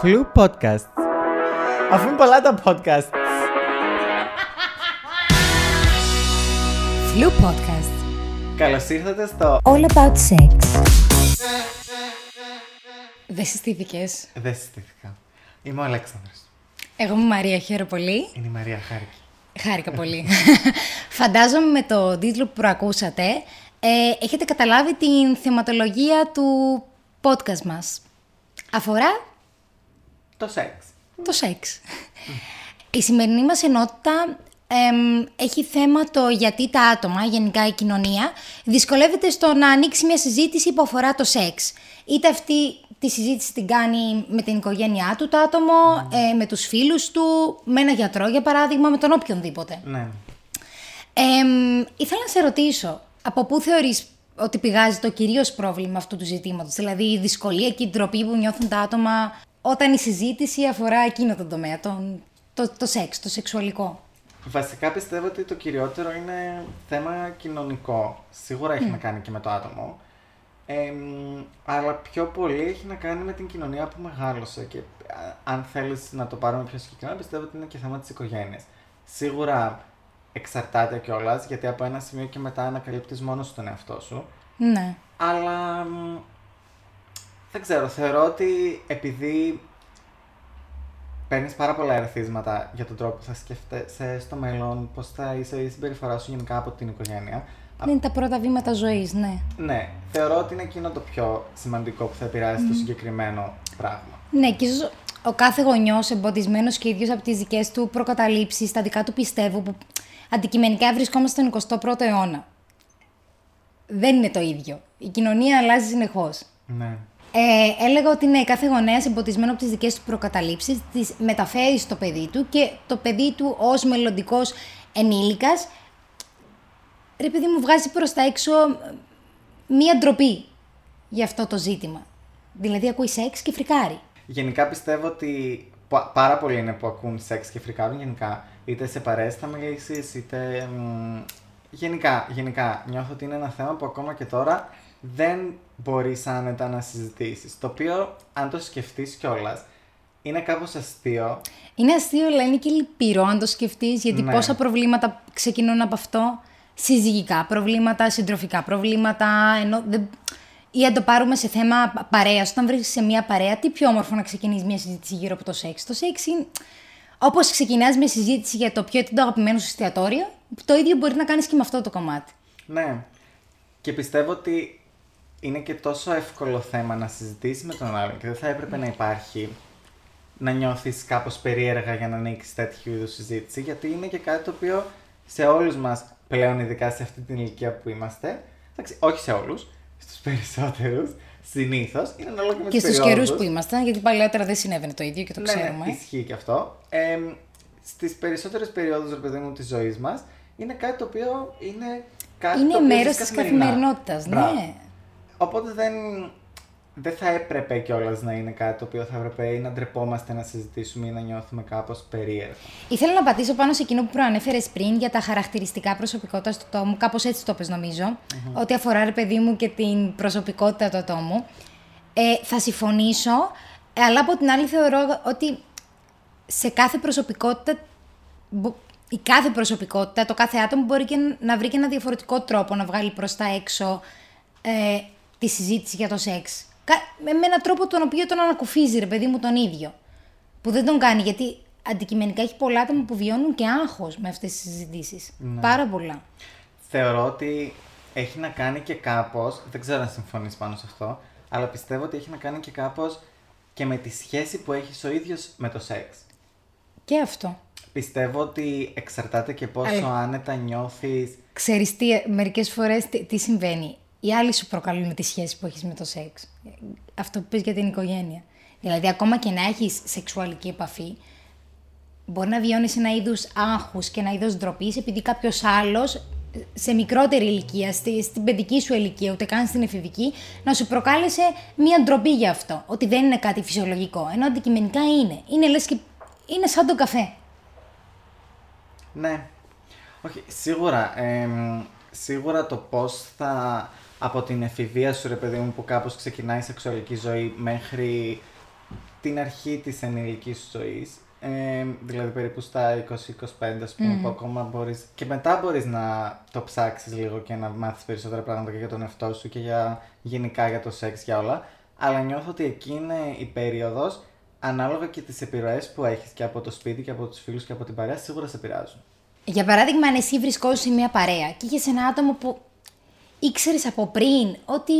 Φλου podcast. Αφού είναι πολλά τα podcast. Flu Podcast. Καλώς ήρθατε στο. All about sex. Δεν συστήθηκες. Δεν συστήθηκα. Είμαι ο Αλέξανδρος. Εγώ είμαι η Μαρία, χαίρομαι πολύ. Είναι η Μαρία Χάρκη. Χάρηκα πολύ. Φαντάζομαι με το τίτλο που προακούσατε, ε, έχετε καταλάβει την θεματολογία του podcast μας. Αφορά Το σεξ. το σεξ. Η σημερινή μας ενότητα εμ, έχει θέμα το γιατί τα άτομα, γενικά η κοινωνία, δυσκολεύεται στο να ανοίξει μια συζήτηση που αφορά το σεξ. Είτε αυτή τη συζήτηση την κάνει με την οικογένειά του το άτομο, ε, με τους φίλους του, με ένα γιατρό για παράδειγμα, με τον οποιονδήποτε. Ναι. Εμ, ήθελα να σε ρωτήσω, από πού θεωρείς ότι πηγάζει το κυρίως πρόβλημα αυτού του ζητήματος, δηλαδή η δυσκολία και η ντροπή που νιώθουν τα άτομα όταν η συζήτηση αφορά εκείνο το τομέα, τον, το, το σεξ, το σεξουαλικό. Βασικά πιστεύω ότι το κυριότερο είναι θέμα κοινωνικό. Σίγουρα έχει να κάνει και με το άτομο. Εμ, αλλά πιο πολύ έχει να κάνει με την κοινωνία που μεγάλωσε και α, αν θέλεις να το πάρουμε πιο συγκεκριμένα πιστεύω ότι είναι και θέμα της οικογένειας. Σίγουρα εξαρτάται κιόλας γιατί από ένα σημείο και μετά ανακαλύπτεις μόνος σου τον εαυτό σου. Ναι. Αλλά μ, δεν ξέρω, θεωρώ ότι επειδή παίρνεις πάρα πολλά ερεθίσματα για τον τρόπο που θα σκέφτεσαι στο μέλλον, πώς θα είσαι η συμπεριφορά σου γενικά από την οικογένεια. Α- Είναι τα πρώτα βήματα ζωής, ναι. Ναι, θεωρώ ότι είναι εκείνο το πιο σημαντικό που θα επηρεάσει το συγκεκριμένο πράγμα. Ναι, και ίσως ο κάθε γονιός εμποδισμένος και ίδιος από τις δικές του προκαταλήψεις, τα δικά του πιστεύω, που αντικειμενικά βρισκόμαστε στον 21ο αιώνα. Δεν είναι το ίδιο. Η κοινωνία αλλάζει συνεχώς. Ναι. Ε, έλεγα ότι ναι, κάθε γονέα εμποδισμένο από τις δικές του προκαταλήψεις, τις μεταφέρει στο παιδί του και το παιδί του ως μελλοντικός ενήλικας, ρε παιδί μου, βγάζει προς τα έξω ε, μία ντροπή για αυτό το ζήτημα. Δηλαδή ακούει σεξ και φρικάρει. Γενικά πιστεύω ότι πα- πάρα πολλοί είναι που ακούν σεξ και φρικάρουν γενικά. Είτε σε παρέες θα μιλήσεις, είτε... μ, γενικά, γενικά, νιώθω ότι είναι ένα θέμα που ακόμα και τώρα δεν μπορείς άνετα να συζητήσεις. Το οποίο, αν το σκεφτείς κιόλας, είναι κάπως αστείο. Είναι αστείο, αλλά είναι και λυπηρό αν το σκεφτείς, γιατί Ναι. πόσα προβλήματα ξεκινούν από αυτό. Συζυγικά προβλήματα, συντροφικά προβλήματα. Ενώ δεν... Ή αν το πάρουμε σε θέμα παρέας. Όταν βρίσκεσαι σε μια παρέα, τι πιο όμορφο να ξεκινήσεις μια συζήτηση γύρω από το σεξ. Το σεξ είναι. Όπως ξεκινάς μια συζήτηση για το ποιο είναι το αγαπημένο σου εστιατόριο, το ίδιο μπορεί να κάνεις και με αυτό το κομμάτι. Ναι. Και πιστεύω ότι είναι και τόσο εύκολο θέμα να συζητήσεις με τον άλλον και δεν θα έπρεπε να υπάρχει να νιώθεις κάπως περίεργα για να ανοίξεις τέτοιου είδους συζήτηση γιατί είναι και κάτι το οποίο σε όλους μας πλέον ειδικά σε αυτή την ηλικία που είμαστε εντάξει, όχι σε όλους, στους περισσότερους συνήθως είναι ανάλογα με Και τις στους καιρούς περιόδους. που ήμασταν, γιατί παλιότερα δεν συνέβαινε το ίδιο και το Ναι, ξέρουμε. ναι, ισχύει και αυτό. Ε, στις περισσότερες περιόδους, ρε παιδί μου, της ζωής μας, είναι κάτι το οποίο είναι κάτι Είναι το οποίο μέρος ζεις της καθημερινά. καθημερινότητας, Μπράβο. ναι. Οπότε δεν, δεν θα έπρεπε κιόλας να είναι κάτι το οποίο θα έπρεπε ή να ντρεπόμαστε να συζητήσουμε ή να νιώθουμε κάπως περίεργα. Ήθελα να πατήσω πάνω σε εκείνο που προανέφερες πριν για τα χαρακτηριστικά προσωπικότητας του ατόμου. Κάπως έτσι το πες νομίζω. Ό,τι αφορά, ρε παιδί μου, και την προσωπικότητα του ατόμου. Ε, θα συμφωνήσω, ε, αλλά από την άλλη θεωρώ ότι σε κάθε προσωπικότητα. μπο- Η κάθε προσωπικότητα, το κάθε άτομο μπορεί και να βρει και ένα διαφορετικό τρόπο να βγάλει προς τα έξω ε, τη συζήτηση για το σεξ. Κα- Με, με έναν τρόπο τον οποίο τον ανακουφίζει, ρε παιδί μου, τον ίδιο. Που δεν τον κάνει, γιατί αντικειμενικά έχει πολλά άτομα που βιώνουν και άγχος με αυτές τις συζητήσεις. Πάρα πολλά. Θεωρώ ότι έχει να κάνει και κάπως, δεν ξέρω αν συμφωνείς πάνω σε αυτό, αλλά πιστεύω ότι έχει να κάνει και κάπως και με τη σχέση που έχεις ο ίδιος με το σεξ. Και αυτό. Πιστεύω ότι εξαρτάται και πόσο Αλλά- άνετα νιώθεις Ξέρεις τι, μερικές φορές τι, τι συμβαίνει. Οι άλλοι σου προκαλούν τη σχέση που έχεις με το σεξ. Αυτό που πες για την οικογένεια. Δηλαδή, ακόμα και να έχεις σεξουαλική επαφή, μπορεί να βιώνεις ένα είδους άγχους και ένα είδος ντροπής επειδή κάποιος άλλος σε μικρότερη ηλικία, στη, στην παιδική σου ηλικία, ούτε καν στην εφηβική, να σου προκάλεσε μία ντροπή για αυτό. Ότι δεν είναι κάτι φυσιολογικό. Ενώ αντικειμενικά είναι. Είναι λες και είναι σαν τον καφέ. Ναι. Όχι, σίγουρα. εμ, σίγουρα το πώς θα από την εφηβεία σου, ρε παιδί μου, που κάπως ξεκινάει η σεξουαλική ζωή μέχρι την αρχή της ενηλικής σου ζωής, ε, δηλαδή περίπου στα 20-25 ας πούμε, που ακόμα μπορείς, και μετά μπορείς να το ψάξεις λίγο και να μάθεις περισσότερα πράγματα και για τον εαυτό σου και για, γενικά για το σεξ, για όλα, αλλά νιώθω ότι εκεί είναι η περίοδος, ανάλογα και τις επιρροές που έχεις και από το σπίτι και από τους φίλους και από την παρέα, σίγουρα σε επηρεάζουν. Για παράδειγμα, αν εσύ βρισκόσαι σε μια παρέα και είχες ένα άτομο που ήξερες από πριν ότι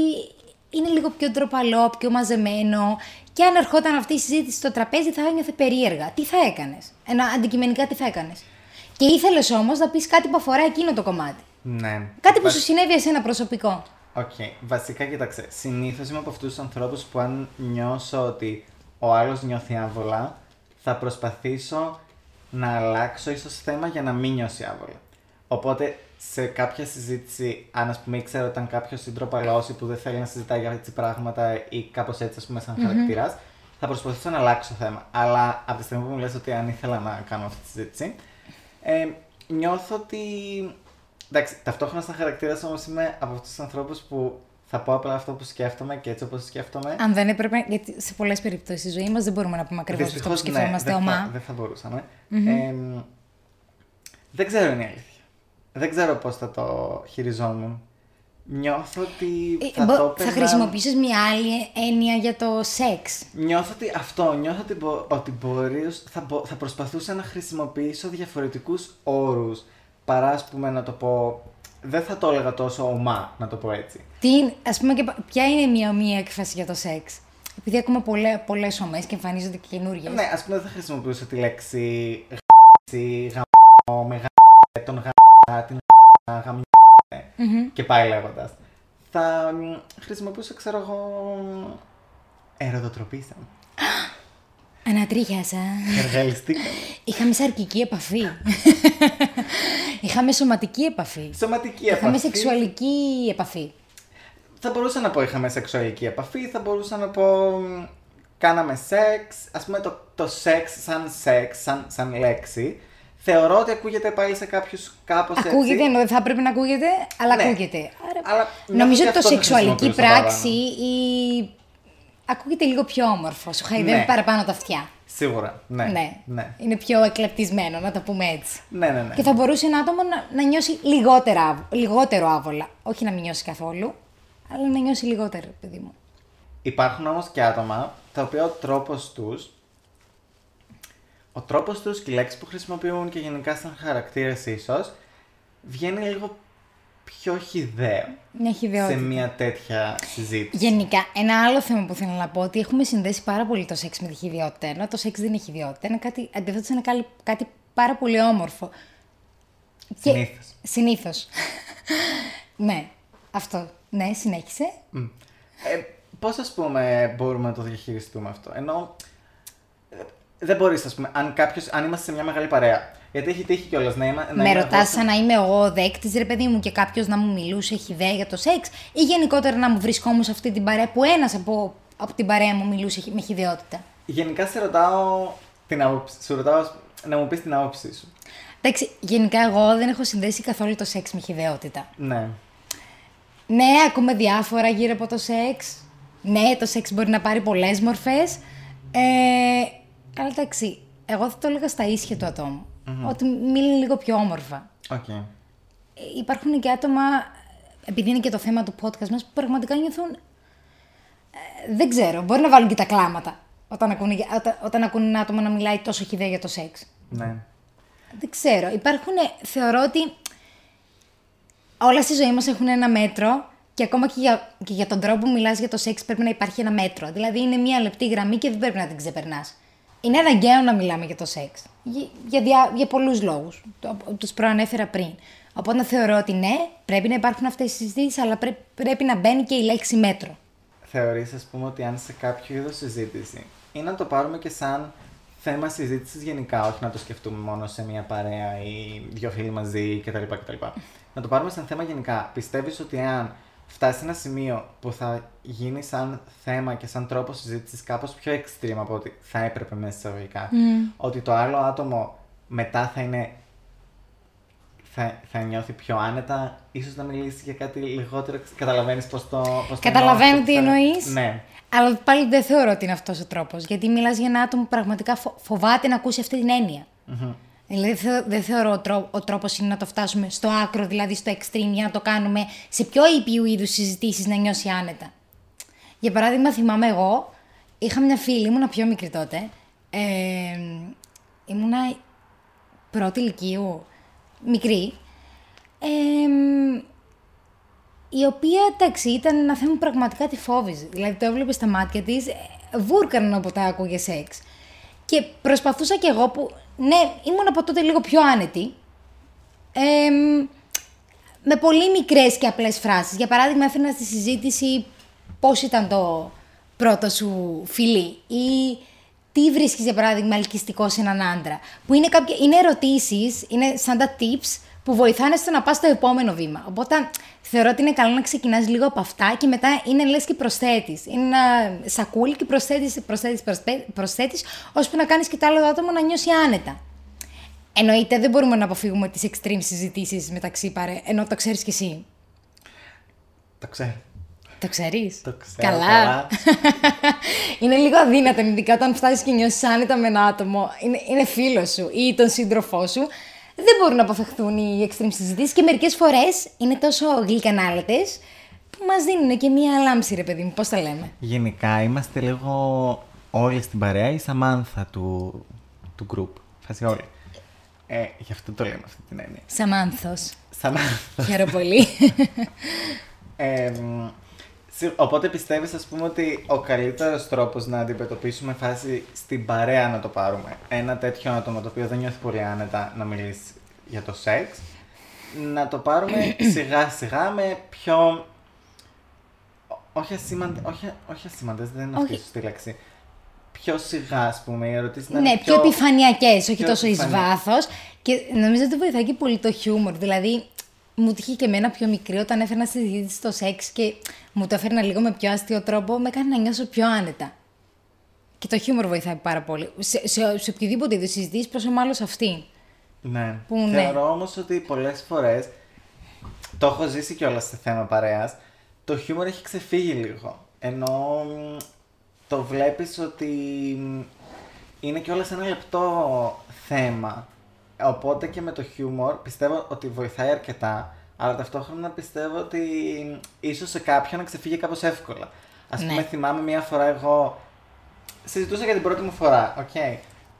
είναι λίγο πιο ντροπαλό, πιο μαζεμένο, και αν ερχόταν αυτή η συζήτηση στο τραπέζι θα ένιωθε περίεργα. Τι θα έκανες, Ένα αντικειμενικά τι θα έκανες; Και ήθελες όμως να πεις κάτι που αφορά εκείνο το κομμάτι. Ναι. Κάτι που σου συνέβη εσένα προσωπικό. Οκ. Βασικά, κοίταξε. Συνήθως είμαι από αυτούς τους ανθρώπους που αν νιώσω ότι ο άλλος νιώθει άβολα, θα προσπαθήσω να αλλάξω ίσως θέμα για να μην νιώσει άβολα. Οπότε σε κάποια συζήτηση, αν ας πούμε ήξερα ότι ήταν κάποιος συντροπαλό ή που δεν θέλει να συζητάει για έτσι πράγματα ή κάπως έτσι, ας πούμε, σαν mm-hmm. χαρακτήρας, θα προσπαθήσω να αλλάξω θέμα. Αλλά από τη στιγμή που μου λες ότι αν ήθελα να κάνω αυτή τη συζήτηση, ε, νιώθω ότι. Εντάξει, ταυτόχρονα σαν χαρακτήρας όμως είμαι από αυτούς τους ανθρώπους που θα πω απλά αυτό που σκέφτομαι και έτσι όπως σκέφτομαι. Αν δεν έπρεπε. Γιατί σε πολλές περιπτώσεις στη ζωή μας δεν μπορούμε να πούμε ακριβώς αυτό που σκεφτόμαστε ναι, ομά. Δεν θα μπορούσαμε. Mm-hmm. Ε, δεν ξέρω είναι η αλήθεια. Δεν ξέρω πώς θα το χειριζόμουν. Νιώθω ότι Ε, θα μπο- το θα έπαιρνα- χρησιμοποιήσεις μια άλλη έννοια για το σεξ. Νιώθω ότι αυτό, νιώθω ότι, μπο- ότι μπορεί, θα, μπο- θα προσπαθούσα να χρησιμοποιήσω διαφορετικούς όρους παρά ας πούμε να το πω, δεν θα το έλεγα τόσο ομά να το πω έτσι. Τι, είναι- ας πούμε, και, πα- ποια είναι μια μία έκφραση για το σεξ; Επειδή ακούμε πολλέ, πολλές ομές και εμφανίζονται και καινούριες. Ναι, ας πούμε δεν θα χρησιμοποιούσα τη λέξη γ***τσι, γαμ***ο, με γα***, τον γα***, την γα***, γαμ***, και πάει λέγοντας. Θα μ, χρησιμοποιούσα, ξέρω εγώ, ερωτοτροπήσα. Ανατρίχιασα. Εργαλιστήκα. Είχαμε σαρκική επαφή. Είχαμε σωματική επαφή. Σωματική επαφή. Είχαμε σεξουαλική επαφή. Θα μπορούσα να πω είχαμε σεξουαλική επαφή, θα μπορούσα να πω μ, κάναμε σεξ. Ας πούμε το, το σεξ σαν σεξ, σαν, σαν λέξη, θεωρώ ότι ακούγεται πάλι σε κάποιους κάπως Ακούγεται, έτσι. ενώ δεν θα πρέπει να ακούγεται, αλλά Ναι. ακούγεται. Άρα, Αλλά νιώθω νομίζω ότι ότι το αυτό θα σεξουαλική χρησιμοποιούσα πράξη ή... ακούγεται λίγο πιο όμορφο. Σου χαϊδεύει Ναι. παραπάνω τα αυτιά. Σίγουρα, ναι. Ναι. ναι. Είναι πιο εκλεπτισμένο, να το πούμε έτσι. Ναι, ναι, ναι. Και θα μπορούσε ένα άτομο να, να νιώσει λιγότερα, άβ- λιγότερο άβολα. Όχι να μην νιώσει καθόλου, αλλά να νιώσει λιγότερο, παιδί μου. Υπάρχουν όμως και άτομα τα οποία ο τρόπος τους, ο τρόπος τους και οι λέξεις που χρησιμοποιούν και γενικά σαν χαρακτήρες ίσως, βγαίνει λίγο πιο χιδαίο Μια σε χιδεότητα. μια τέτοια συζήτηση. Γενικά, ένα άλλο θέμα που θέλω να πω ότι έχουμε συνδέσει πάρα πολύ το σεξ με τη χειδιότητα. Ενώ το σεξ δεν είναι χειδιότητα. Είναι κάτι, αντίθετα, είναι κάτι, κάτι πάρα πολύ όμορφο. Συνήθως. Συνήθως. ναι, αυτό. Ναι, συνέχισε. Μμ. Ε, πώς ας πούμε μπορούμε να το διαχειριστούμε αυτό; Ενώ ε, δεν μπορείς ας πούμε, αν, κάποιος, αν είμαστε σε μια μεγάλη παρέα. Γιατί έχει τύχει κιόλας να, είμαι, να με είμαι ρωτάς εγώ- σαν να είμαι εγώ ο δέκτης, ρε παιδί μου, και κάποιος να μου μιλούσε χιδέα για το σεξ, ή γενικότερα να μου βρισκόμουν σε αυτή την παρέα που ένας από, από την παρέα μου μιλούσε χι- με χιδεότητα. Γενικά σε ρωτάω την άποψη, σου ρωτάω να μου πεις την άποψή σου. Εντάξει, γενικά εγώ δεν έχω συνδέσει καθόλου το σεξ με χιδεότητα. Ναι. Ναι, ακούμε διάφορα γύρω από το σεξ. Ναι, το σεξ μπορεί να πάρει πολλές μορφές. Ε, αλλά εντάξει, εγώ θα το έλεγα στα ίσια του ατόμου Ότι μίλα λίγο πιο όμορφα. Οκ. Ε, υπάρχουν και άτομα, επειδή είναι και το θέμα του podcast μας, που πραγματικά νιώθουν... ε, δεν ξέρω, μπορεί να βάλουν και τα κλάματα όταν ακούνε, όταν, όταν ακούνε ένα άτομο να μιλάει τόσο χιδέα για το σεξ. Ναι. Δεν ξέρω. Υπάρχουν, θεωρώ ότι όλα στη ζωή μας έχουν ένα μέτρο και ακόμα και για, και για τον τρόπο που μιλάς για το σεξ πρέπει να υπάρχει ένα μέτρο. Δηλαδή είναι μια λεπτή γραμμή και δεν πρέπει να την ξεπερνάς. Είναι αναγκαίο να μιλάμε για το σεξ. Για, για, δια, για πολλούς λόγους. Το- Τους προανέφερα πριν. Οπότε θεωρώ ότι ναι, πρέπει να υπάρχουν αυτές οι συζητήσεις, αλλά πρέ- πρέπει να μπαίνει και η λέξη μέτρο. Θεωρείς ας πούμε ότι αν σε κάποιο είδος συζήτηση ή να το πάρουμε και σαν θέμα συζήτησης γενικά, όχι να το σκεφτούμε μόνο σε μια παρέα ή δύο φίλοι μαζί κτλ. κτλ. Να το πάρουμε σαν θέμα γενικά. Πιστεύεις ότι αν φτάσει σε ένα σημείο που θα γίνει σαν θέμα και σαν τρόπο συζήτησης κάπως πιο extreme από ότι θα έπρεπε μέσα εισαγωγικά, ότι το άλλο άτομο μετά θα είναι θα, θα νιώθει πιο άνετα, ίσως να μιλήσει για κάτι λιγότερο. Καταλαβαίνεις πώς το. Πώς το Καταλαβαίνω νιώθει, τι θα- εννοείς. Ναι. Αλλά πάλι δεν θεωρώ ότι είναι αυτός ο τρόπος. Γιατί μιλάς για ένα άτομο που πραγματικά φο- φοβάται να ακούσει αυτή την έννοια. Δηλαδή δεν θεω- δεν θεωρώ ο, τρό, ο τρόπος είναι να το φτάσουμε στο άκρο, δηλαδή στο extreme, για να το κάνουμε σε πιο ήπιου είδους συζητήσεις να νιώσει άνετα. Για παράδειγμα, θυμάμαι εγώ, είχα μια φίλη, ήμουνα πιο μικρή τότε. Ε, ήμουνα πρώτη ηλικίου, μικρή. Ε, η οποία εντάξει ήταν ένα θέμα που πραγματικά τη φόβιζε. Δηλαδή το έβλεπε στα μάτια της, βούρκαναν από τα άκουγε σεξ. Και προσπαθούσα κι εγώ που, ναι, ήμουν από τότε λίγο πιο άνετη. Ε, με πολύ μικρές και απλές φράσεις. Για παράδειγμα, έφερνα στη συζήτηση πώς ήταν το πρώτο σου φιλί ή τι βρίσκεις, για παράδειγμα, ελκυστικό σε έναν άντρα. Που είναι, κάποια, είναι ερωτήσεις, είναι σαν τα tips που βοηθάνε στο να πας στο επόμενο βήμα. Οπότε θεωρώ ότι είναι καλό να ξεκινάς λίγο από αυτά και μετά είναι λες και προσθέτεις. Είναι ένα σακούλι και προσθέτεις, προσθέτεις, προσθέτεις, προσθέτεις ώσπου να κάνεις και το άλλο άτομο να νιώσει άνετα. Εννοείται δεν μπορούμε να αποφύγουμε τις extreme συζητήσεις μεταξύ παρέ, ενώ το ξέρεις κι εσύ. Το ξέρω. Το ξέρεις; Το ξέρω Καλά. καλά. είναι λίγο αδύνατο, ειδικά όταν φτάσεις και νιώσεις άνετα με ένα άτομο. Είναι, είναι φίλος σου ή τον σύντροφό σου. Δεν μπορούν να αποφευχθούν οι extreme συζητήσεις και μερικές φορές είναι τόσο γλυκανάλετες που μας δίνουν και μία λάμψη, ρε παιδί μου. Πώς τα λέμε; Γενικά είμαστε λίγο όλοι στην παρέα η Σαμάνθα του, του group. Φάση όλοι. Ε, γι' αυτό το λέμε αυτή την έννοια. Σαμάνθος. Σαμάνθα. Χαίρομαι πολύ. Ε, μ, συ- οπότε πιστεύεις ας πούμε ότι ο καλύτερος τρόπος να αντιμετωπίσουμε φάση στην παρέα να το πάρουμε ένα τέτοιο άτομο το οποίο δεν νιώθει πολύ άνετα να μιλήσει για το σεξ να το πάρουμε σιγά σιγά με πιο Ό- όχι ασήμαντες, όχι, όχι ασήμαντες, δεν είναι αυτή η Όχι. σωστή λέξη. Πιο σιγά, ας πούμε, οι ερωτήσεις να ναι, είναι πιο, επιφανειακές, όχι πιο τόσο εις επιφανειακές. βάθος. Και νομίζω ότι βοηθάει και πολύ το χιούμορ. Δηλαδή, μου τύχε και εμένα πιο μικρή όταν έφερνα στη συζήτηση στο σεξ και μου το έφερνα λίγο με πιο αστείο τρόπο, με έκανε να νιώσω πιο άνετα. Και το χιούμορ βοηθάει πάρα πολύ. Σε, σε, σε οποιοδήποτε είδους συζητήσεις, πόσο μάλλον σε αυτή. Ναι. Που ναι. Θεωρώ όμως ότι πολλές φορές, το έχω ζήσει κιόλας σε θέμα παρέας, το χιούμορ έχει ξεφύγει λίγο. Ενώ μ, το βλέπεις ότι μ, είναι κιόλας ένα λεπτό θέμα. Οπότε και με το χιούμορ πιστεύω ότι βοηθάει αρκετά, αλλά ταυτόχρονα πιστεύω ότι μ, ίσως σε κάποιον να ξεφύγει κάπως εύκολα. Ας Ναι. πούμε θυμάμαι μία φορά εγώ, συζητούσα για την πρώτη μου φορά, οκ.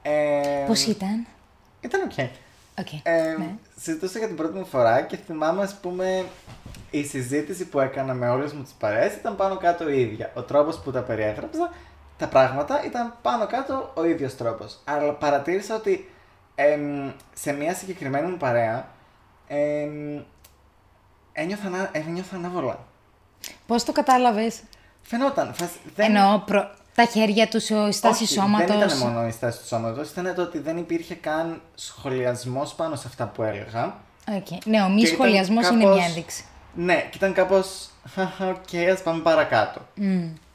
Ε, Πώς ήταν; Ήταν OK. OK. Ε, ναι. Συζητούσα για την πρώτη μου φορά και θυμάμαι, ας πούμε, η συζήτηση που έκανα με όλες μου τις παρέες ήταν πάνω κάτω η ίδια. Ο τρόπος που τα περιέγραψα, τα πράγματα ήταν πάνω κάτω ο ίδιος τρόπος. Αλλά παρατήρησα ότι εμ, σε μια συγκεκριμένη μου παρέα εμ, ένιωθα, ανα- ένιωθαν άβολα. Πώς το κατάλαβες; Φαινόταν. φας- δεν- Εννοώ προ... τα χέρια τους, η στάση Όχι, σώματος. Δεν ήταν μόνο η στάση του σώματος, ήταν το ότι δεν υπήρχε καν σχολιασμός πάνω σε αυτά που έλεγα. Ναι, ο μη Και ήταν σχολιασμός είναι κάπως- μια ένδειξη. Ναι, και ήταν κάπως. Οκ, ας πάμε παρακάτω.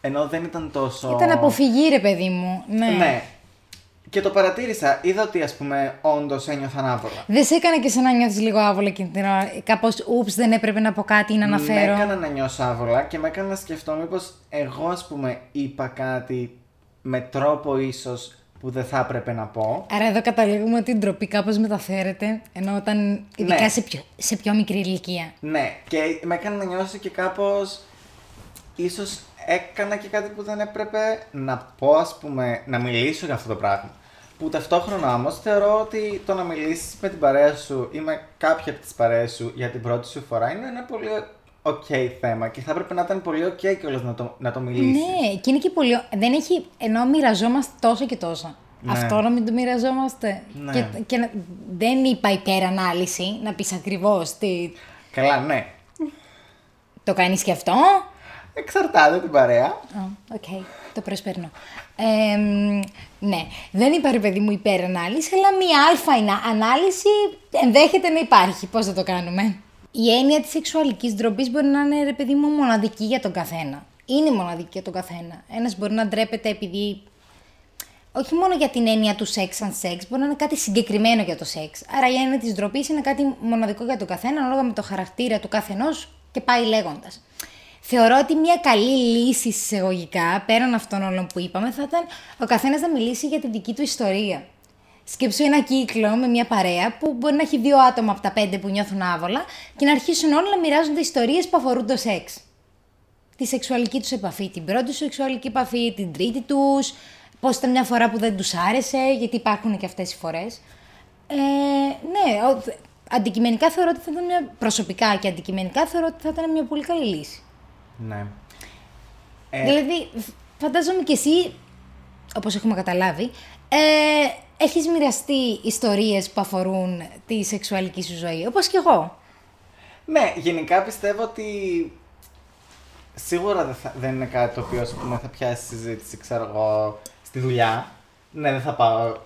Ενώ δεν ήταν τόσο. Ήταν αποφυγή, ρε παιδί μου. Ναι. Ναι. Και το παρατήρησα. Είδα ότι, ας πούμε, όντως ένιωθα ανάβολα. Δεν σε έκανε και σε να νιώθεις λίγο άβολα εκείνη την ώρα. Κάπως, ούψ, δεν έπρεπε να πω κάτι ή να Με αναφέρω. έκανα να νιώσω άβολα και με έκανα να σκεφτώ μήπως εγώ, ας πούμε, είπα κάτι με τρόπο ίσως που δεν θα έπρεπε να πω. Άρα εδώ καταλήγουμε ότι η ντροπή κάπως μεταφέρεται, ενώ όταν, ειδικά Ναι. σε, πιο, σε πιο μικρή ηλικία. Ναι, και με έκανε να νιώσω και κάπως... Ίσως έκανα και κάτι που δεν έπρεπε να πω, ας πούμε, να μιλήσω για αυτό το πράγμα. Που ταυτόχρονα όμως θεωρώ ότι το να μιλήσεις με την παρέα σου ή με κάποια από τις παρέες σου για την πρώτη σου φορά είναι ένα πολύ οκ θέμα και θα έπρεπε να ήταν πολύ οκ κιόλας να το, να το μιλήσεις. Ναι, και είναι και πολύ. Δεν έχει. ενώ μοιραζόμαστε τόσο και τόσο. Ναι. Αυτό να μην το μοιραζόμαστε. Ναι. Και, και να- δεν είπα υπερανάλυση, να πεις ακριβώς τι. Καλά, ναι. Το κάνεις και αυτό; Εξαρτάται την παρέα. Α, Οκ, το προσπερνώ. Ε, μ, ναι, δεν είπα ρε παιδί μου υπερανάλυση, αλλά μία άλφα είναι ανάλυση ενδέχεται να υπάρχει. Πώς θα το κάνουμε; Η έννοια της σεξουαλικής ντροπής μπορεί να είναι ρε παιδί μου μοναδική για τον καθένα. Είναι μοναδική για τον καθένα. Ένας μπορεί να ντρέπεται επειδή όχι μόνο για την έννοια του σεξ σαν σεξ, μπορεί να είναι κάτι συγκεκριμένο για το σεξ. Άρα η έννοια της ντροπής είναι κάτι μοναδικό για τον καθένα, ανάλογα με το χαρακτήρα του καθενός και πάει λέγοντας. Θεωρώ ότι μια καλή λύση εισαγωγικά, πέραν αυτών όλων που είπαμε, θα ήταν ο καθένας να μιλήσει για την δική του ιστορία. Σκέψου ένα κύκλο με μια παρέα που μπορεί να έχει δύο άτομα από τα πέντε που νιώθουν άβολα και να αρχίσουν όλοι να μοιράζονται ιστορίες που αφορούν το σεξ. Τη σεξουαλική τους επαφή, την πρώτη σεξουαλική επαφή, την τρίτη τους, πώς ήταν μια φορά που δεν τους άρεσε, γιατί υπάρχουν και αυτές οι φορές. Ε, ναι, αντικειμενικά θεωρώ ότι θα ήταν μια. προσωπικά και αντικειμενικά θεωρώ ότι θα ήταν μια πολύ καλή λύση. Ναι. Ε... Δηλαδή, φαντάζομαι κι εσύ, όπως έχουμε καταλάβει, ε, έχεις μοιραστεί ιστορίες που αφορούν τη σεξουαλική σου ζωή, όπως κι εγώ. Ναι, γενικά πιστεύω ότι σίγουρα δεν, θα, δεν είναι κάτι το οποίο πούμε, θα πιάσει συζήτηση, ξέρω εγώ, στη δουλειά. Ναι, δεν θα πάω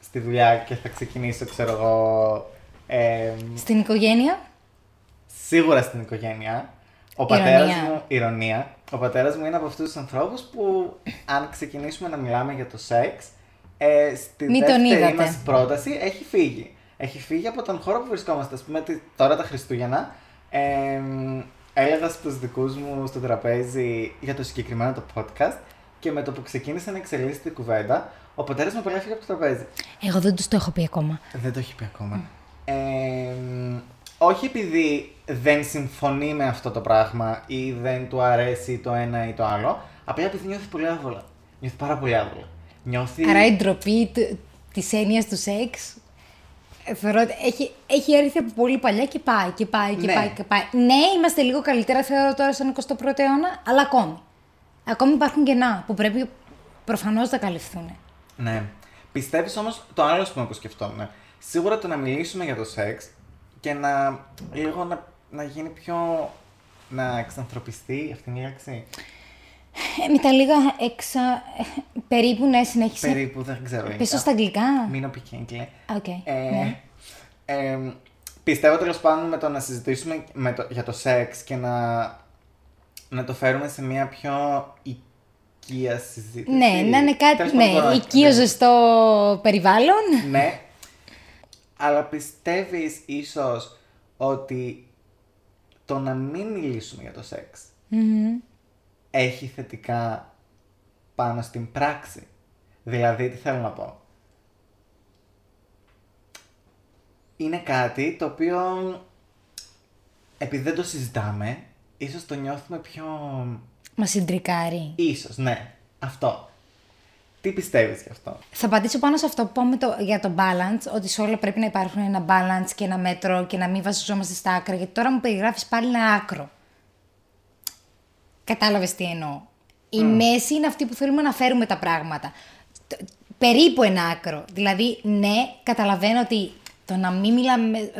στη δουλειά και θα ξεκινήσω, ξέρω εγώ... Ε, στην οικογένεια. Σίγουρα στην οικογένεια. Ο πατέρας μου, ηρωνία, ο πατέρας μου είναι από αυτούς τους ανθρώπους που αν ξεκινήσουμε να μιλάμε για το σεξ, ε, στη Μη δεύτερη μας πρόταση έχει φύγει. Έχει φύγει από τον χώρο που βρισκόμαστε. Α πούμε τώρα τα Χριστούγεννα, ε, έλεγα στους δικούς μου στο τραπέζι για το συγκεκριμένο το podcast και με το που ξεκίνησε να εξελίσσεται η κουβέντα, ο πατέρας μου απελάφθηκε από το τραπέζι. Εγώ δεν τους το έχω πει ακόμα. Δεν το έχει πει ακόμα. Mm. Ε, όχι επειδή δεν συμφωνεί με αυτό το πράγμα ή δεν του αρέσει το ένα ή το άλλο, απλά επειδή νιώθει πολύ άβολα. Νιώθει πάρα πολύ άβολα. Νιώθει... Άρα η ντροπή της έννοιας του σεξ ε, θεωρώ ότι έχει, έχει έρθει από πολύ παλιά και πάει και πάει και ναι. πάει και πάει. Ναι, είμαστε λίγο καλύτερα θεωρώ τώρα στον 21ο αιώνα, αλλά ακόμη. Ακόμη υπάρχουν κενά που πρέπει προφανώς να καλυφθούν. Ναι. Πιστεύεις όμως το άλλο που σκεφτόμουν. Σίγουρα το να μιλήσουμε για το σεξ και να λίγο να, να γίνει πιο. να εξανθρωπιστεί αυτή η λέξη; Ε, με τα λίγα έξα. περίπου, ναι, συνέχισε. Περίπου, δεν ξέρω. Πίσω στα αγγλικά. Μείνω πικέγκλε. Okay, ε, ναι. ε, πιστεύω τέλος πάντων με το να συζητήσουμε με το, για το σεξ και να, να το φέρουμε σε μια πιο οικία συζήτηση. Ναι, να είναι κάτι. Ναι, οικείο ζεστό περιβάλλον. Ναι, αλλά πιστεύεις ίσως ότι το να μην μιλήσουμε για το σεξ έχει θετικά πάνω στην πράξη. Δηλαδή, τι θέλω να πω. Είναι κάτι το οποίο, επειδή δεν το συζητάμε, ίσως το νιώθουμε πιο... Μας συντρικάρει. Ίσως, ναι. Αυτό. Τι πιστεύεις γι' αυτό; Θα απαντήσω πάνω σε αυτό που είπαμε το, για το balance, ότι σε όλα πρέπει να υπάρχουν ένα balance και ένα μέτρο και να μην βασιζόμαστε στα άκρα. Γιατί τώρα μου περιγράφεις πάλι ένα άκρο. Κατάλαβες τι εννοώ. Η μέση είναι αυτή που θέλουμε να φέρουμε τα πράγματα. Περίπου ένα άκρο. Δηλαδή, ναι, καταλαβαίνω ότι το να μην μιλάμε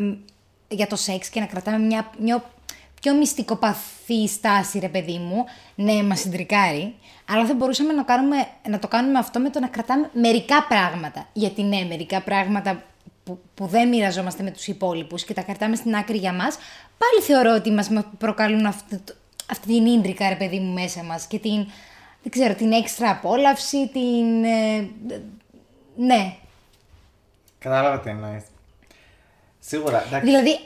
για το σεξ και να κρατάμε μια, μια πιο μυστικοπαθή στάση, ρε παιδί μου, ναι, μας συντρικάρει. Αλλά δεν μπορούσαμε να, κάνουμε, να το κάνουμε αυτό με το να κρατάμε μερικά πράγματα. Γιατί ναι, μερικά πράγματα που, που δεν μοιραζόμαστε με τους υπόλοιπους και τα κρατάμε στην άκρη για μας, πάλι θεωρώ ότι μας προκαλούν αυτή, αυτή την ίντρικα, ρε παιδί μου, μέσα μας και την, δεν ξέρω, την έξτρα απόλαυση, την. Ε, ναι. Κατάλαβα τι εννοείς. Σίγουρα. Εντάξει. Δηλαδή,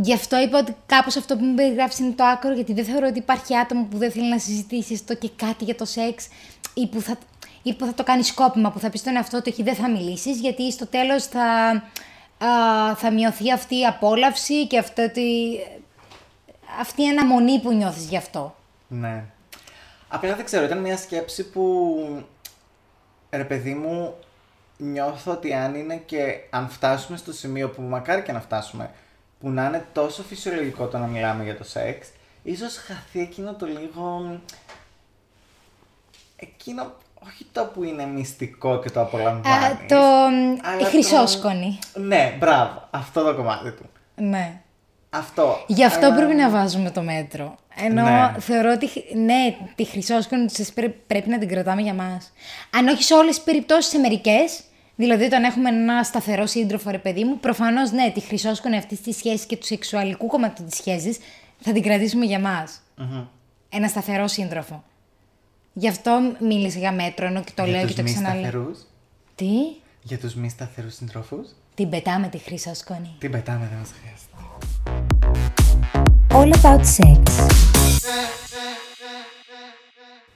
Γι' αυτό είπα ότι κάπως αυτό που μου περιγράφεις είναι το άκρο, γιατί δεν θεωρώ ότι υπάρχει άτομο που δεν θέλει να συζητήσεις αυτό και κάτι για το σεξ ή που θα, ή που θα το κάνει σκόπιμα, που θα πει στον εαυτό του ότι δεν θα μιλήσεις, γιατί στο τέλος θα, θα μειωθεί αυτή η απόλαυση και αυτή, αυτή η αναμονή που νιώθεις γι' αυτό. Ναι. Απλά δεν ξέρω, ήταν μια σκέψη που ρε παιδί μου νιώθω ότι αν είναι και αν φτάσουμε στο σημείο που μακάρι και να φτάσουμε που να είναι τόσο φυσιολογικό το να μιλάμε για το σεξ, ίσως χαθεί εκείνο το λίγο... Εκείνο, όχι το που είναι μυστικό και το απολαμβάνεις. το η χρυσόσκονη. Ναι, μπράβο, αυτό το κομμάτι του. Ναι. Αυτό. Γι' αυτό πρέπει να βάζουμε το μέτρο. Ενώ ναι. θεωρώ ότι ναι, τη χρυσόσκονη πρέπει να την κρατάμε για μας. Αν όχι σε όλες τις περιπτώσεις, σε μερικές, Δηλαδή, όταν έχουμε ένα σταθερό σύντροφο, ρε παιδί μου, προφανώς ναι, τη χρυσόσκονη αυτή τη σχέση και του σεξουαλικού κομμάτι της σχέσης θα την κρατήσουμε για μας. Ένα σταθερό σύντροφο. Γι' αυτό μίλησε για μέτρο, ενώ και το λέω και το ξαναλέω. Τι; Για τους μη σταθερούς συντρόφους. Την πετάμε τη χρυσό σκόνη. Την πετάμε, δεν μας χρειάζεται. All about sex.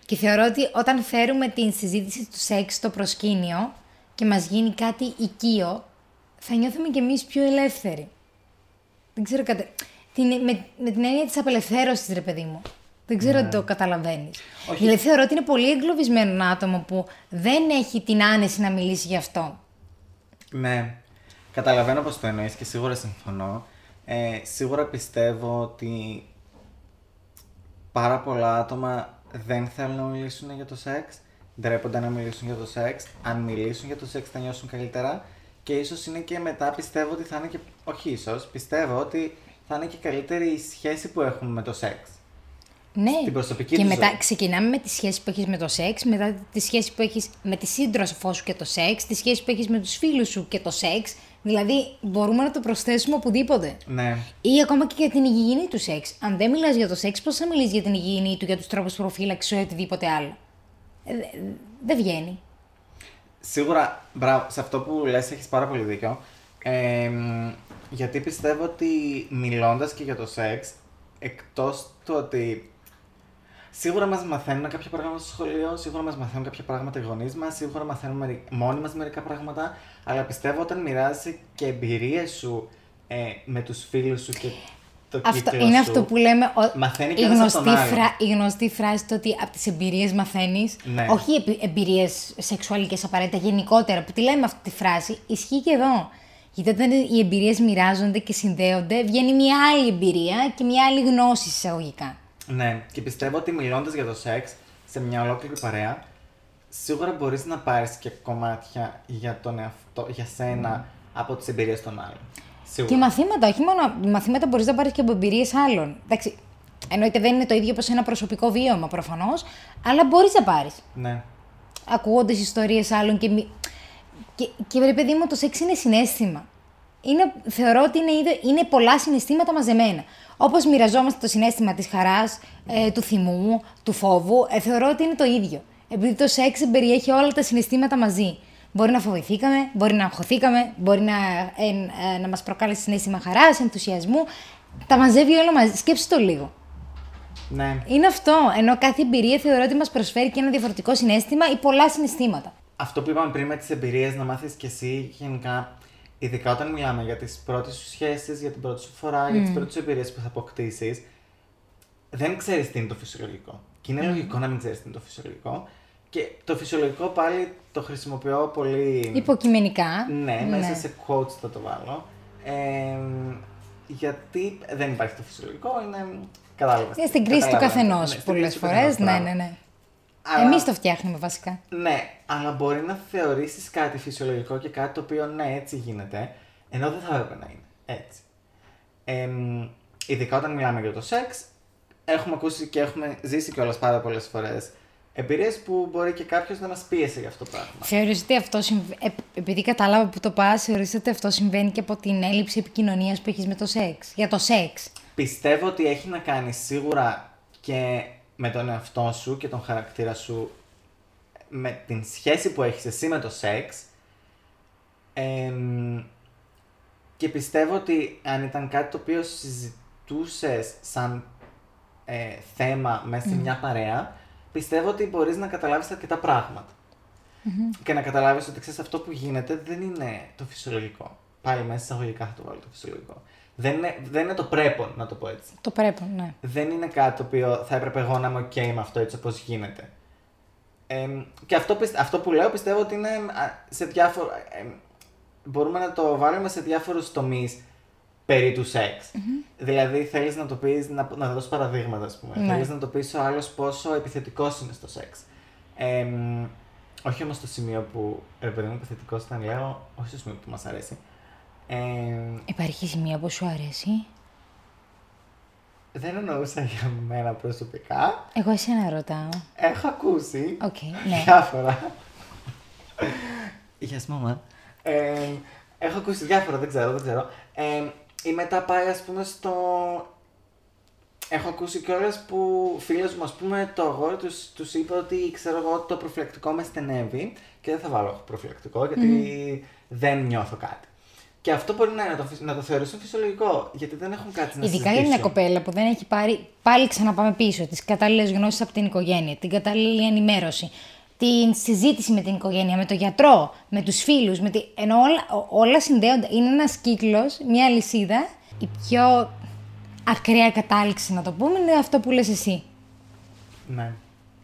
Και θεωρώ ότι όταν φέρουμε την συζήτηση του σεξ στο προσκήνιο και μας γίνει κάτι οικείο, θα νιώθουμε κι εμείς πιο ελεύθεροι. Δεν ξέρω κατά... Την, με, με την έννοια της απελευθέρωσης, ρε παιδί μου. Δεν ξέρω αν το καταλαβαίνεις. Όχι. Δηλαδή θεωρώ ότι είναι πολύ εγκλωβισμένο ένα άτομο που δεν έχει την άνεση να μιλήσει γι' αυτό. Ναι, καταλαβαίνω πώς το εννοείς και σίγουρα συμφωνώ. Ε, σίγουρα πιστεύω ότι πάρα πολλά άτομα δεν θέλουν να μιλήσουν για το σεξ, ντρέπονται να μιλήσουν για το σεξ. Αν μιλήσουν για το σεξ θα νιώσουν καλύτερα και ίσως είναι και μετά πιστεύω ότι θα είναι και, όχι ίσως, πιστεύω ότι θα είναι και καλύτερη η σχέση που έχουμε με το σεξ. Ναι. Στην προσωπική και του μετά ζωή. ξεκινάμε με τη σχέση που έχεις με το σεξ, μετά τη σχέση που έχεις με τη σύντροφό σου και το σεξ, τη σχέση που έχεις με τους φίλους σου και το σεξ. Δηλαδή μπορούμε να το προσθέσουμε οπουδήποτε. Ναι, Ή ακόμα και για την υγιεινή του σεξ. Αν δεν μιλάς για το σεξ, πώς θα μιλήσεις για την υγιεινή του, για τους τρόπους προφύλαξης ή οτιδήποτε άλλο; Ε, δε- δεν βγαίνει. Σίγουρα, μπράβο, σε αυτό που λες έχεις πάρα πολύ δίκιο. Ε, μ, γιατί πιστεύω ότι μιλώντας και για το σεξ, εκτός του ότι σίγουρα μας μαθαίνουν κάποια πράγματα στο σχολείο, σίγουρα μας μαθαίνουν κάποια πράγματα οι γονείς μας, σίγουρα μαθαίνουμε μερι- μόνοι μας μερικά πράγματα, αλλά πιστεύω όταν μοιράζεσαι και εμπειρίες σου ε, με τους φίλους σου και το Αυτό κύκλο είναι σου, αυτό που λέμε. Ο... Μαθαίνει και η, ένας από γνωστή τον άλλον. φρα... η γνωστή φράση το ότι από τις εμπειρίες μαθαίνεις. Ναι. Όχι επι... εμπειρίες σεξουαλικές απαραίτητα, γενικότερα. Που τη λέμε αυτή τη φράση, ισχύει και εδώ. Γιατί όταν οι εμπειρίες μοιράζονται και συνδέονται, βγαίνει μια άλλη εμπειρία και μια άλλη γνώση εισαγωγικά. Ναι, και πιστεύω ότι μιλώντας για το σεξ σε μια ολόκληρη παρέα, σίγουρα μπορείς να πάρεις και κομμάτια για τον εαυτό, για σένα από τις εμπειρίες των άλλων. Σίγουρα. Και μαθήματα, όχι μόνο μαθήματα μπορείς να πάρεις και από εμπειρίε άλλων. Εντάξει, εννοείται δεν είναι το ίδιο όπως ένα προσωπικό βίωμα προφανώς, αλλά μπορείς να πάρεις. Ναι. ακούγοντας ιστορίες άλλων και, μη- και, και ρε παιδί μου, το σεξ είναι συνέστημα. Είναι, θεωρώ ότι είναι, είδο- είναι πολλά συναισθήματα μαζεμένα. Όπως μοιραζόμαστε το συνέστημα της χαράς, ε, του θυμού, του φόβου, ε, θεωρώ ότι είναι το ίδιο. Επειδή το σεξ περιέχει όλα τα συναισθήματα μαζί. Μπορεί να φοβηθήκαμε, μπορεί να αγχωθήκαμε, μπορεί να, ε, ε, να μας προκάλεσε συνέστημα χαράς, ενθουσιασμού. Τα μαζεύει όλα μαζί. Σκέψτε το λίγο. ναι. Είναι αυτό. Ενώ κάθε εμπειρία θεωρώ ότι μας προσφέρει και ένα διαφορετικό συνέστημα ή πολλά συναισθήματα. Αυτό που είπαμε πριν με τις εμπειρίες, να μάθεις κι εσύ γενικά, ειδικά όταν μιλάμε για τις πρώτες σου σχέσεις, για την πρώτη σου φορά, για τις πρώτες εμπειρίες που θα αποκτήσεις, δεν ξέρεις τι είναι το φυσιολογικό. Και είναι λογικό να μην ξέρεις τι είναι το φυσιολογικό. Και το φυσιολογικό πάλι το χρησιμοποιώ πολύ. Υποκειμενικά. Ναι, μέσα σε quotes θα το βάλω. Ε, γιατί δεν υπάρχει το φυσιολογικό, είναι. Κατάλαβα. Είναι στην κρίση του καθενός Ναι, στην πολλές κρίση του φορές. καθενός, Ναι, μπράβο. ναι, ναι. Αλλά- Εμείς το φτιάχνουμε βασικά. Ναι, αλλά μπορεί να θεωρήσεις κάτι φυσιολογικό και κάτι το οποίο ναι, έτσι γίνεται, ενώ δεν θα έπρεπε να είναι έτσι. Εμ, ειδικά όταν μιλάμε για το σεξ, έχουμε ακούσει και έχουμε ζήσει κιόλας πάρα πολλές φορές εμπειρίες που μπορεί και κάποιος να μας πίεσε για αυτό το πράγμα. Θεωρείς ότι αυτό συμβ- ε, επειδή κατάλαβα που το πας, θεωρείς ότι αυτό συμβαίνει και από την έλλειψη επικοινωνίας που έχεις με το σεξ. Για το σεξ; Πιστεύω ότι έχει να κάνει σίγουρα και με τον εαυτό σου και τον χαρακτήρα σου, με την σχέση που έχεις εσύ με το σεξ. Εμ, και πιστεύω ότι αν ήταν κάτι το οποίο συζητούσες σαν ε, θέμα μέσα σε μια παρέα, πιστεύω ότι μπορείς να καταλάβεις αρκετά πράγματα. Και να καταλάβεις ότι ξέρεις αυτό που γίνεται δεν είναι το φυσιολογικό. Πάλι μέσα εισαγωγικά θα το βάλω το φυσιολογικό. Δεν είναι, δεν είναι το πρέπον, να το πω έτσι. Το πρέπει, ναι. Δεν είναι κάτι το οποίο θα έπρεπε εγώ να είμαι ok με αυτό έτσι όπως γίνεται. Εμ, και αυτό, πισ- αυτό που λέω πιστεύω ότι είναι α, σε διάφορα... εμ, μπορούμε να το βάλουμε σε διάφορους τομείς περί του σεξ. Δηλαδή θέλεις να το πεις, να, να δώσεις παραδείγματα ας πούμε. Ναι. Θέλεις να το πεις ο άλλος πόσο επιθετικός είναι στο σεξ. Εμ, όχι όμως στο σημείο που, ρε παιδί μου, επιθετικός όταν λέω, όχι στο σημείο που μας αρέσει. Εμ, Υπάρχει σημεία που σου αρέσει; δεν εννοούσα για μένα προσωπικά. Εγώ εσένα ρωτάω. Έχω ακούσει Οκ, ναι. διάφορα. Γεια σου, μαμά. Ε, έχω ακούσει διάφορα, δεν ξέρω, δεν ξέρω. Ε, ή μετά πάει, ας πούμε, στο... Έχω ακούσει κιόλας που φίλε μου, ας πούμε, το αγόρι τους τους είπε ότι ξέρω εγώ το προφυλακτικό με στενεύει και δεν θα βάλω προφυλακτικό γιατί δεν νιώθω κάτι. Και αυτό μπορεί να, το, να το θεωρήσουν φυσιολογικό, γιατί δεν έχουν κάτι να Ειδικά για μια κοπέλα που δεν έχει πάρει, πάλι ξαναπάμε πίσω, τις κατάλληλες γνώσεις από την οικογένεια, την κατάλληλη ενημέρωση, την συζήτηση με την οικογένεια, με τον γιατρό, με τους φίλους, με τη... ενώ όλα, όλα συνδέονται. Είναι ένας κύκλος, μια λυσίδα. Η πιο ακραία κατάληξη, να το πούμε, είναι αυτό που λες εσύ. Ναι.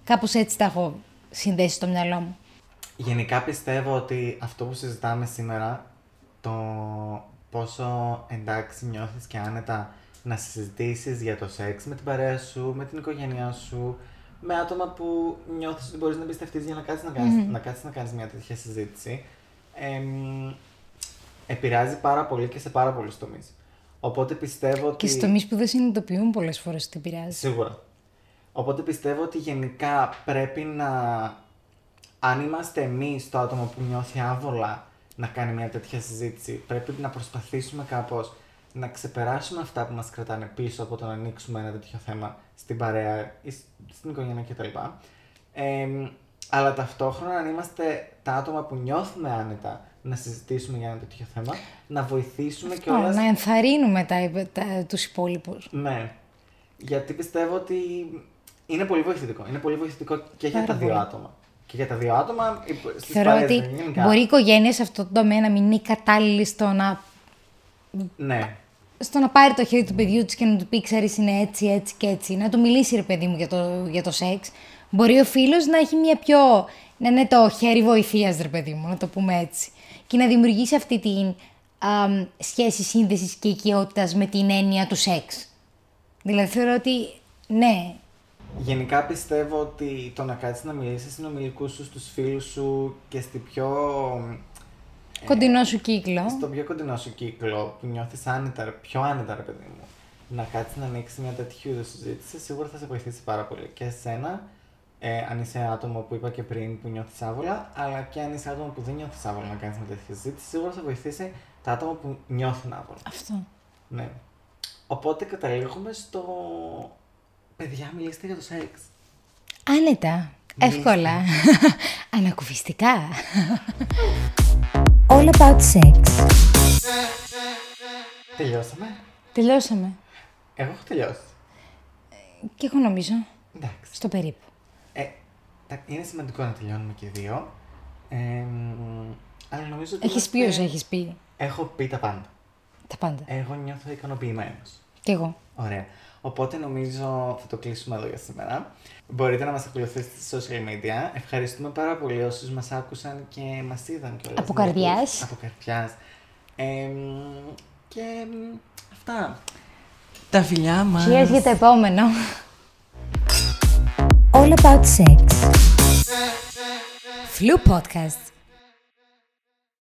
Κάπως έτσι τα έχω συνδέσει στο μυαλό μου. Γενικά πιστεύω ότι αυτό που συζητάμε σήμερα, το πόσο εντάξει νιώθεις και άνετα να συζητήσεις για το σεξ με την παρέα σου, με την οικογένειά σου, με άτομα που νιώθεις ότι μπορείς να εμπιστευτείς για να κάτσεις να κάνεις, να, κάτσεις να κάνεις μια τέτοια συζήτηση, εμ, επηρεάζει πάρα πολύ και σε πάρα πολλούς τομείς. Οπότε πιστεύω ότι. Και στι τομείς που δεν συνειδητοποιούν πολλές φορές ότι πειράζει. Σίγουρα. Οπότε πιστεύω ότι γενικά πρέπει να. Αν είμαστε εμείς το άτομο που νιώθει άβολα να κάνει μια τέτοια συζήτηση, πρέπει να προσπαθήσουμε κάπως να ξεπεράσουμε αυτά που μας κρατάνε πίσω από το να ανοίξουμε ένα τέτοιο θέμα στην παρέα ή στην οικογένεια κτλ. Ε, αλλά ταυτόχρονα αν είμαστε τα άτομα που νιώθουμε άνετα να συζητήσουμε για ένα τέτοιο θέμα, να βοηθήσουμε και όλα. Να ενθαρρύνουμε τα, τα, τους υπόλοιπους. Ναι. Γιατί πιστεύω ότι είναι πολύ βοηθητικό. Είναι πολύ βοηθητικό και για τα δύο άτομα. Και για τα δύο άτομα στις Θεωρώ ότι μπορεί η οικογένεια σε αυτό το τομέα να μην είναι κατάλληλη στο να... Ναι. Στο να πάρει το χέρι του παιδιού της και να του πει: Ξέρεις, είναι έτσι, έτσι και έτσι. Να του μιλήσει, ρε παιδί μου, για το, για το σεξ. Μπορεί ο φίλος να έχει μια πιο. να είναι το χέρι βοηθείας, ρε παιδί μου, να το πούμε έτσι και να δημιουργήσει αυτή τη σχέση σύνδεσης και οικειότητας με την έννοια του σεξ. Δηλαδή θεωρώ ότι ναι. Γενικά πιστεύω ότι το να κάτσεις να μιλήσεις συνομιλικούς σου, στους φίλους σου και στη πιο... Κοντινό σου κύκλο. Στο πιο κοντινό σου κύκλο που νιώθεις άνετα, πιο άνετα ρε παιδί μου. Να κάτσεις να ανοίξεις μια τέτοιου είδους συζήτηση σίγουρα θα σε βοηθήσει πάρα πολύ. Και εσένα ε, αν είσαι άτομο που είπα και πριν που νιώθεις άβολα, αλλά και αν είσαι άτομο που δεν νιώθεις άβολα να κάνεις μια τέτοια συζήτηση, σίγουρα θα βοηθήσει τα άτομα που νιώθουν άβολα. Αυτό. Ναι. Οπότε καταλήγουμε στο. Παιδιά, μιλήστε για το σεξ. Άνετα. Εύκολα. Ανακουφιστικά. All about sex. Τελειώσαμε; Τελειώσαμε. Εγώ έχω τελειώσει. Και εγώ νομίζω. Εντάξει. Στο περίπου. Ε, είναι σημαντικό να τελειώνουμε και δύο. Ε, αλλά νομίζω ότι. Έχεις πει όσο έχεις πει. Έχω πει τα πάντα. Τα πάντα. Εγώ νιώθω ικανοποιημένος. Κι εγώ. Ωραία. Οπότε νομίζω θα το κλείσουμε εδώ για σήμερα. Μπορείτε να μας ακολουθήσετε στα social media. Ευχαριστούμε πάρα πολύ όσους μας άκουσαν και μας είδαν κιόλας. Από καρδιάς. Από καρδιάς. Ε, και αυτά. Τα φιλιά μας. Cheers για το επόμενο. All about sex. Flu Podcast.